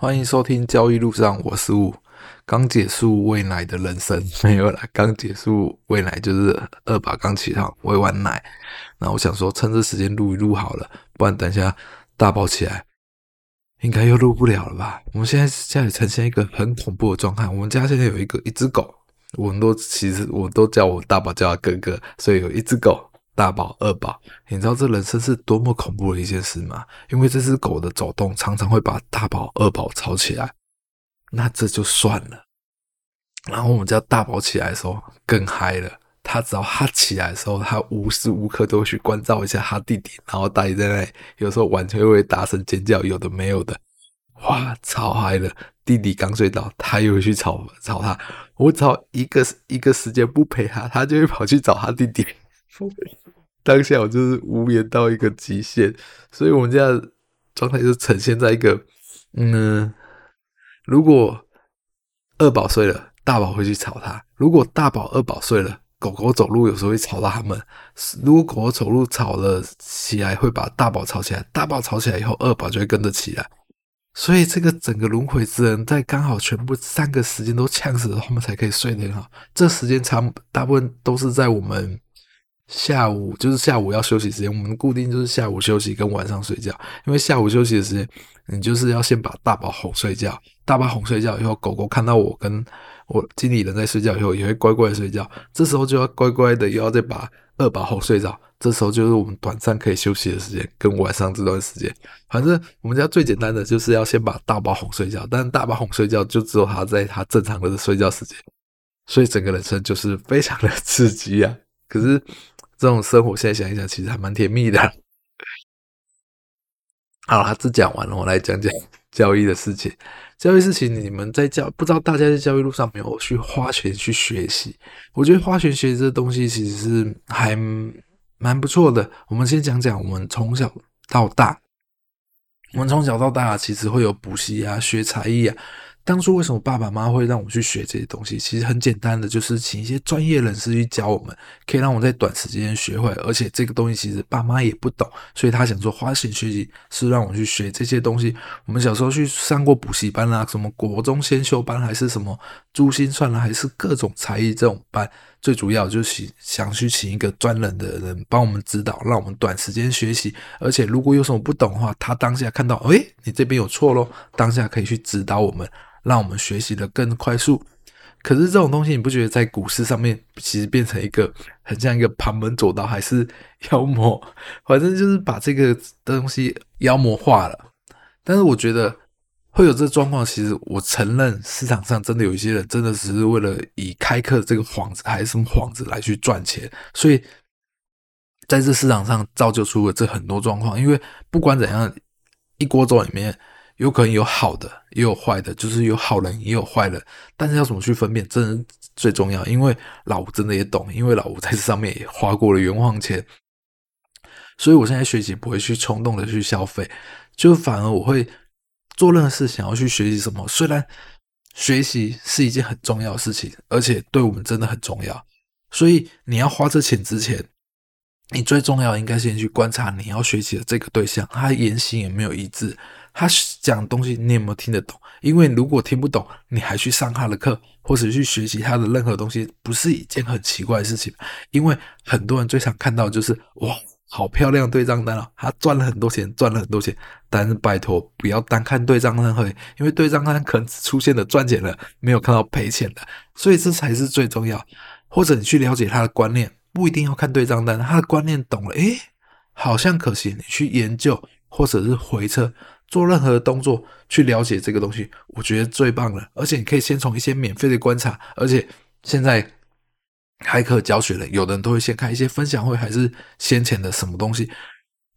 欢迎收听交易路上，我是吴。刚结束喂奶的人生 没有啦，刚结束喂奶就是二宝刚起床喂完奶，那我想说趁这时间录一录好了，不然等一下大宝起来应该又录不了了吧？我们现在家里呈现一个很恐怖的状态，我们家现在有一个一只狗，我们都其实我都叫我大宝叫他哥哥，所以有一只狗。大宝、二宝，你知道这人生是多么恐怖的一件事吗？因为这只狗的走动常常会把大宝、二宝吵起来，那这就算了。然后我们家大宝起来的时候更嗨了，他只要他起来的时候，他无时无刻都会去关照一下他弟弟，然后大姨在那里有时候完全会大声尖叫，有的没有的，哇，超嗨了！弟弟刚睡着，他又会去吵吵他，我只要一个一个时间不陪他，他就会跑去找他弟弟。当下我就是无眠到一个极限，所以我们家状态就呈现在一个，嗯，如果二宝睡了，大宝会去吵他；如果大宝、二宝睡了，狗狗走路有时候会吵到他们；如果狗狗走路吵了起来，会把大宝吵起来；大宝吵起来以后，二宝就会跟着起来。所以这个整个轮回之人，在刚好全部三个时间都呛死了，他们才可以睡得很好。这时间长大部分都是在我们。下午就是下午要休息时间，我们固定就是下午休息跟晚上睡觉。因为下午休息的时间，你就是要先把大宝哄睡觉，大宝哄睡觉以后，狗狗看到我跟我经理人在睡觉以后，也会乖乖的睡觉。这时候就要乖乖的又要再把二宝哄睡着。这时候就是我们短暂可以休息的时间，跟晚上这段时间。反正我们家最简单的就是要先把大宝哄睡觉，但大宝哄睡觉就只有他在他正常的睡觉时间，所以整个人生就是非常的刺激啊。可是。这种生活现在想一想，其实还蛮甜蜜的。好了，这讲完了，我来讲讲交易的事情。交易事情，你们在教，不知道大家在交易路上没有去花钱去学习？我觉得花钱学习这东西其实是还蛮不错的。我们先讲讲，我们从小到大，我们从小到大其实会有补习啊，学才艺啊。当初为什么爸爸妈妈会让我去学这些东西？其实很简单的，就是请一些专业人士去教我们，可以让我在短时间学会。而且这个东西其实爸妈也不懂，所以他想说花钱学习是让我去学这些东西。我们小时候去上过补习班啦，什么国中先修班，还是什么珠心算了，还是各种才艺这种班，最主要就是想去请一个专人的人帮我们指导，让我们短时间学习。而且如果有什么不懂的话，他当下看到，诶，你这边有错咯，当下可以去指导我们。让我们学习的更快速，可是这种东西你不觉得在股市上面其实变成一个很像一个旁门左道，还是妖魔？反正就是把这个东西妖魔化了。但是我觉得会有这状况，其实我承认市场上真的有一些人真的只是为了以开课这个幌子还是什么幌子来去赚钱，所以在这市场上造就出了这很多状况。因为不管怎样，一锅粥里面。有可能有好的，也有坏的，就是有好人也有坏人，但是要怎么去分辨，真的最重要。因为老吴真的也懂，因为老吴在这上面也花过了冤枉钱，所以我现在学习不会去冲动的去消费，就反而我会做任何事想要去学习什么。虽然学习是一件很重要的事情，而且对我们真的很重要，所以你要花这钱之前，你最重要应该先去观察你要学习的这个对象，他言行有没有一致。他讲东西，你有没有听得懂？因为如果听不懂，你还去上他的课，或者去学习他的任何东西，不是一件很奇怪的事情。因为很多人最常看到就是哇，好漂亮对账单啊，他赚了很多钱，赚了很多钱。但是拜托，不要单看对账单，因为对账单可能只出现了赚钱的，没有看到赔钱的，所以这才是最重要。或者你去了解他的观念，不一定要看对账单，他的观念懂了，诶，好像可行，你去研究或者是回车。做任何的动作去了解这个东西，我觉得最棒了。而且你可以先从一些免费的观察，而且现在开课教学了，有的人都会先开一些分享会，还是先前的什么东西，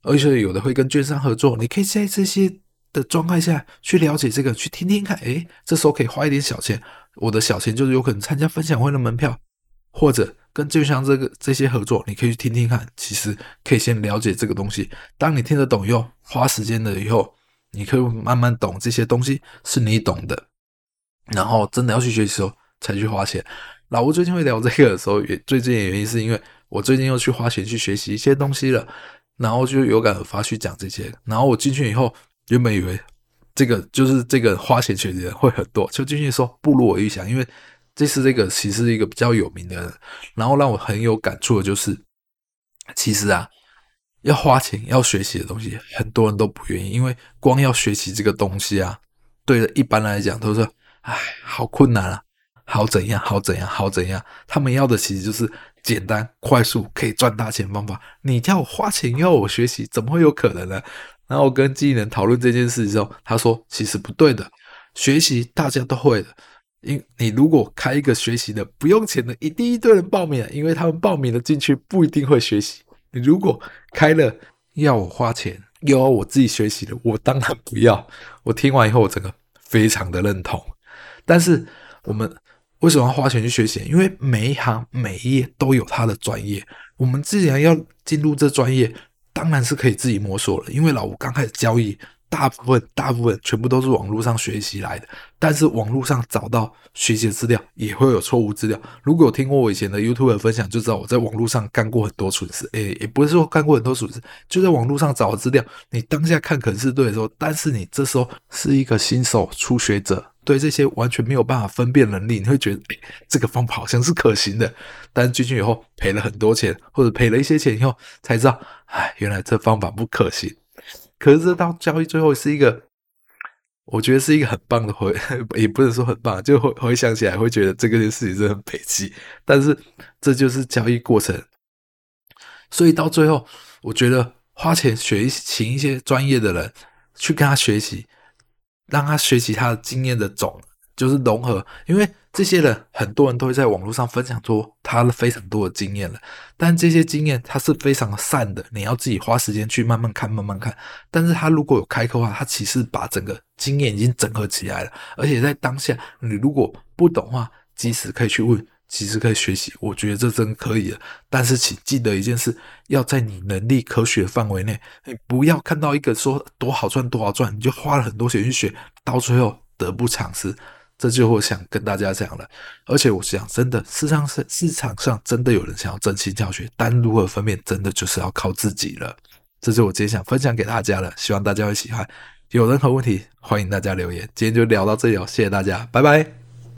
而且有的会跟券商合作。你可以在这些的状态下去了解这个，去听听看。诶，这时候可以花一点小钱，我的小钱就是有可能参加分享会的门票，或者跟券商这个这些合作，你可以去听听看。其实可以先了解这个东西，当你听得懂以后，花时间了以后。你可以慢慢懂这些东西，是你懂的，然后真的要去学习的时候才去花钱。老吴最近会聊这个的时候，也最近的原因是因为我最近又去花钱去学习一些东西了，然后就有感而发去讲这些。然后我进去以后，原本以为这个就是这个花钱学习的人会很多。就进去说不如我预想，因为这是这个其实是一个比较有名的人，然后让我很有感触的就是，其实啊，要花钱要学习的东西，很多人都不愿意，因为光要学习这个东西啊，对一般来讲都是，哎，好困难啊，好怎样，好怎样，好怎样，他们要的其实就是简单、快速可以赚大钱方法。你叫我花钱要我学习，怎么会有可能呢？然后我跟经纪人讨论这件事之后，他说其实不对的，学习大家都会的。因你如果开一个学习的不用钱的，一定一堆人报名，因为他们报名了进去不一定会学习。你如果开了要我花钱又要我自己学习的，我当然不要。我听完以后，我整个非常的认同。但是我们为什么要花钱去学习？因为每一行每一页都有它的专业。我们既然要进入这专业，当然是可以自己摸索了。因为老吴刚开始交易。大部分大部分全部都是网络上学习来的，但是网络上找到学习的资料也会有错误资料。如果有听过我以前的 YouTube 分享，就知道我在网络上干过很多蠢事。诶，也不是说干过很多蠢事，就在网络上找的资料，你当下看可能是对的时候，但是你这时候是一个新手初学者，对这些完全没有办法分辨能力，你会觉得诶，这个方法好像是可行的，但是进去以后赔了很多钱，或者赔了一些钱以后才知道，哎，原来这方法不可行。可是这到交易最后是一个，我觉得是一个很棒的回，也不能说很棒，就回回想起来会觉得这个件事情是很悲戚。但是这就是交易过程，所以到最后，我觉得花钱学请一些专业的人去跟他学习，让他学习他的经验的总。就是融合，因为这些人很多人都会在网络上分享出他的非常多的经验了，但这些经验他是非常的散的，你要自己花时间去慢慢看，慢慢看。但是他如果有开课的话，他其实把整个经验已经整合起来了，而且在当下，你如果不懂的话，即时可以去问，其实可以学习，我觉得这真可以的。但是请记得一件事，要在你能力可学范围内，你不要看到一个说多好赚多好赚，你就花了很多钱去学，到最后得不偿失。这就我想跟大家讲了，而且我想真的，市场上市场上真的有人想要真心教学，但如何分辨，真的就是要靠自己了。这是我今天想分享给大家的，希望大家会喜欢。有任何问题，欢迎大家留言。今天就聊到这里哦，谢谢大家，拜拜。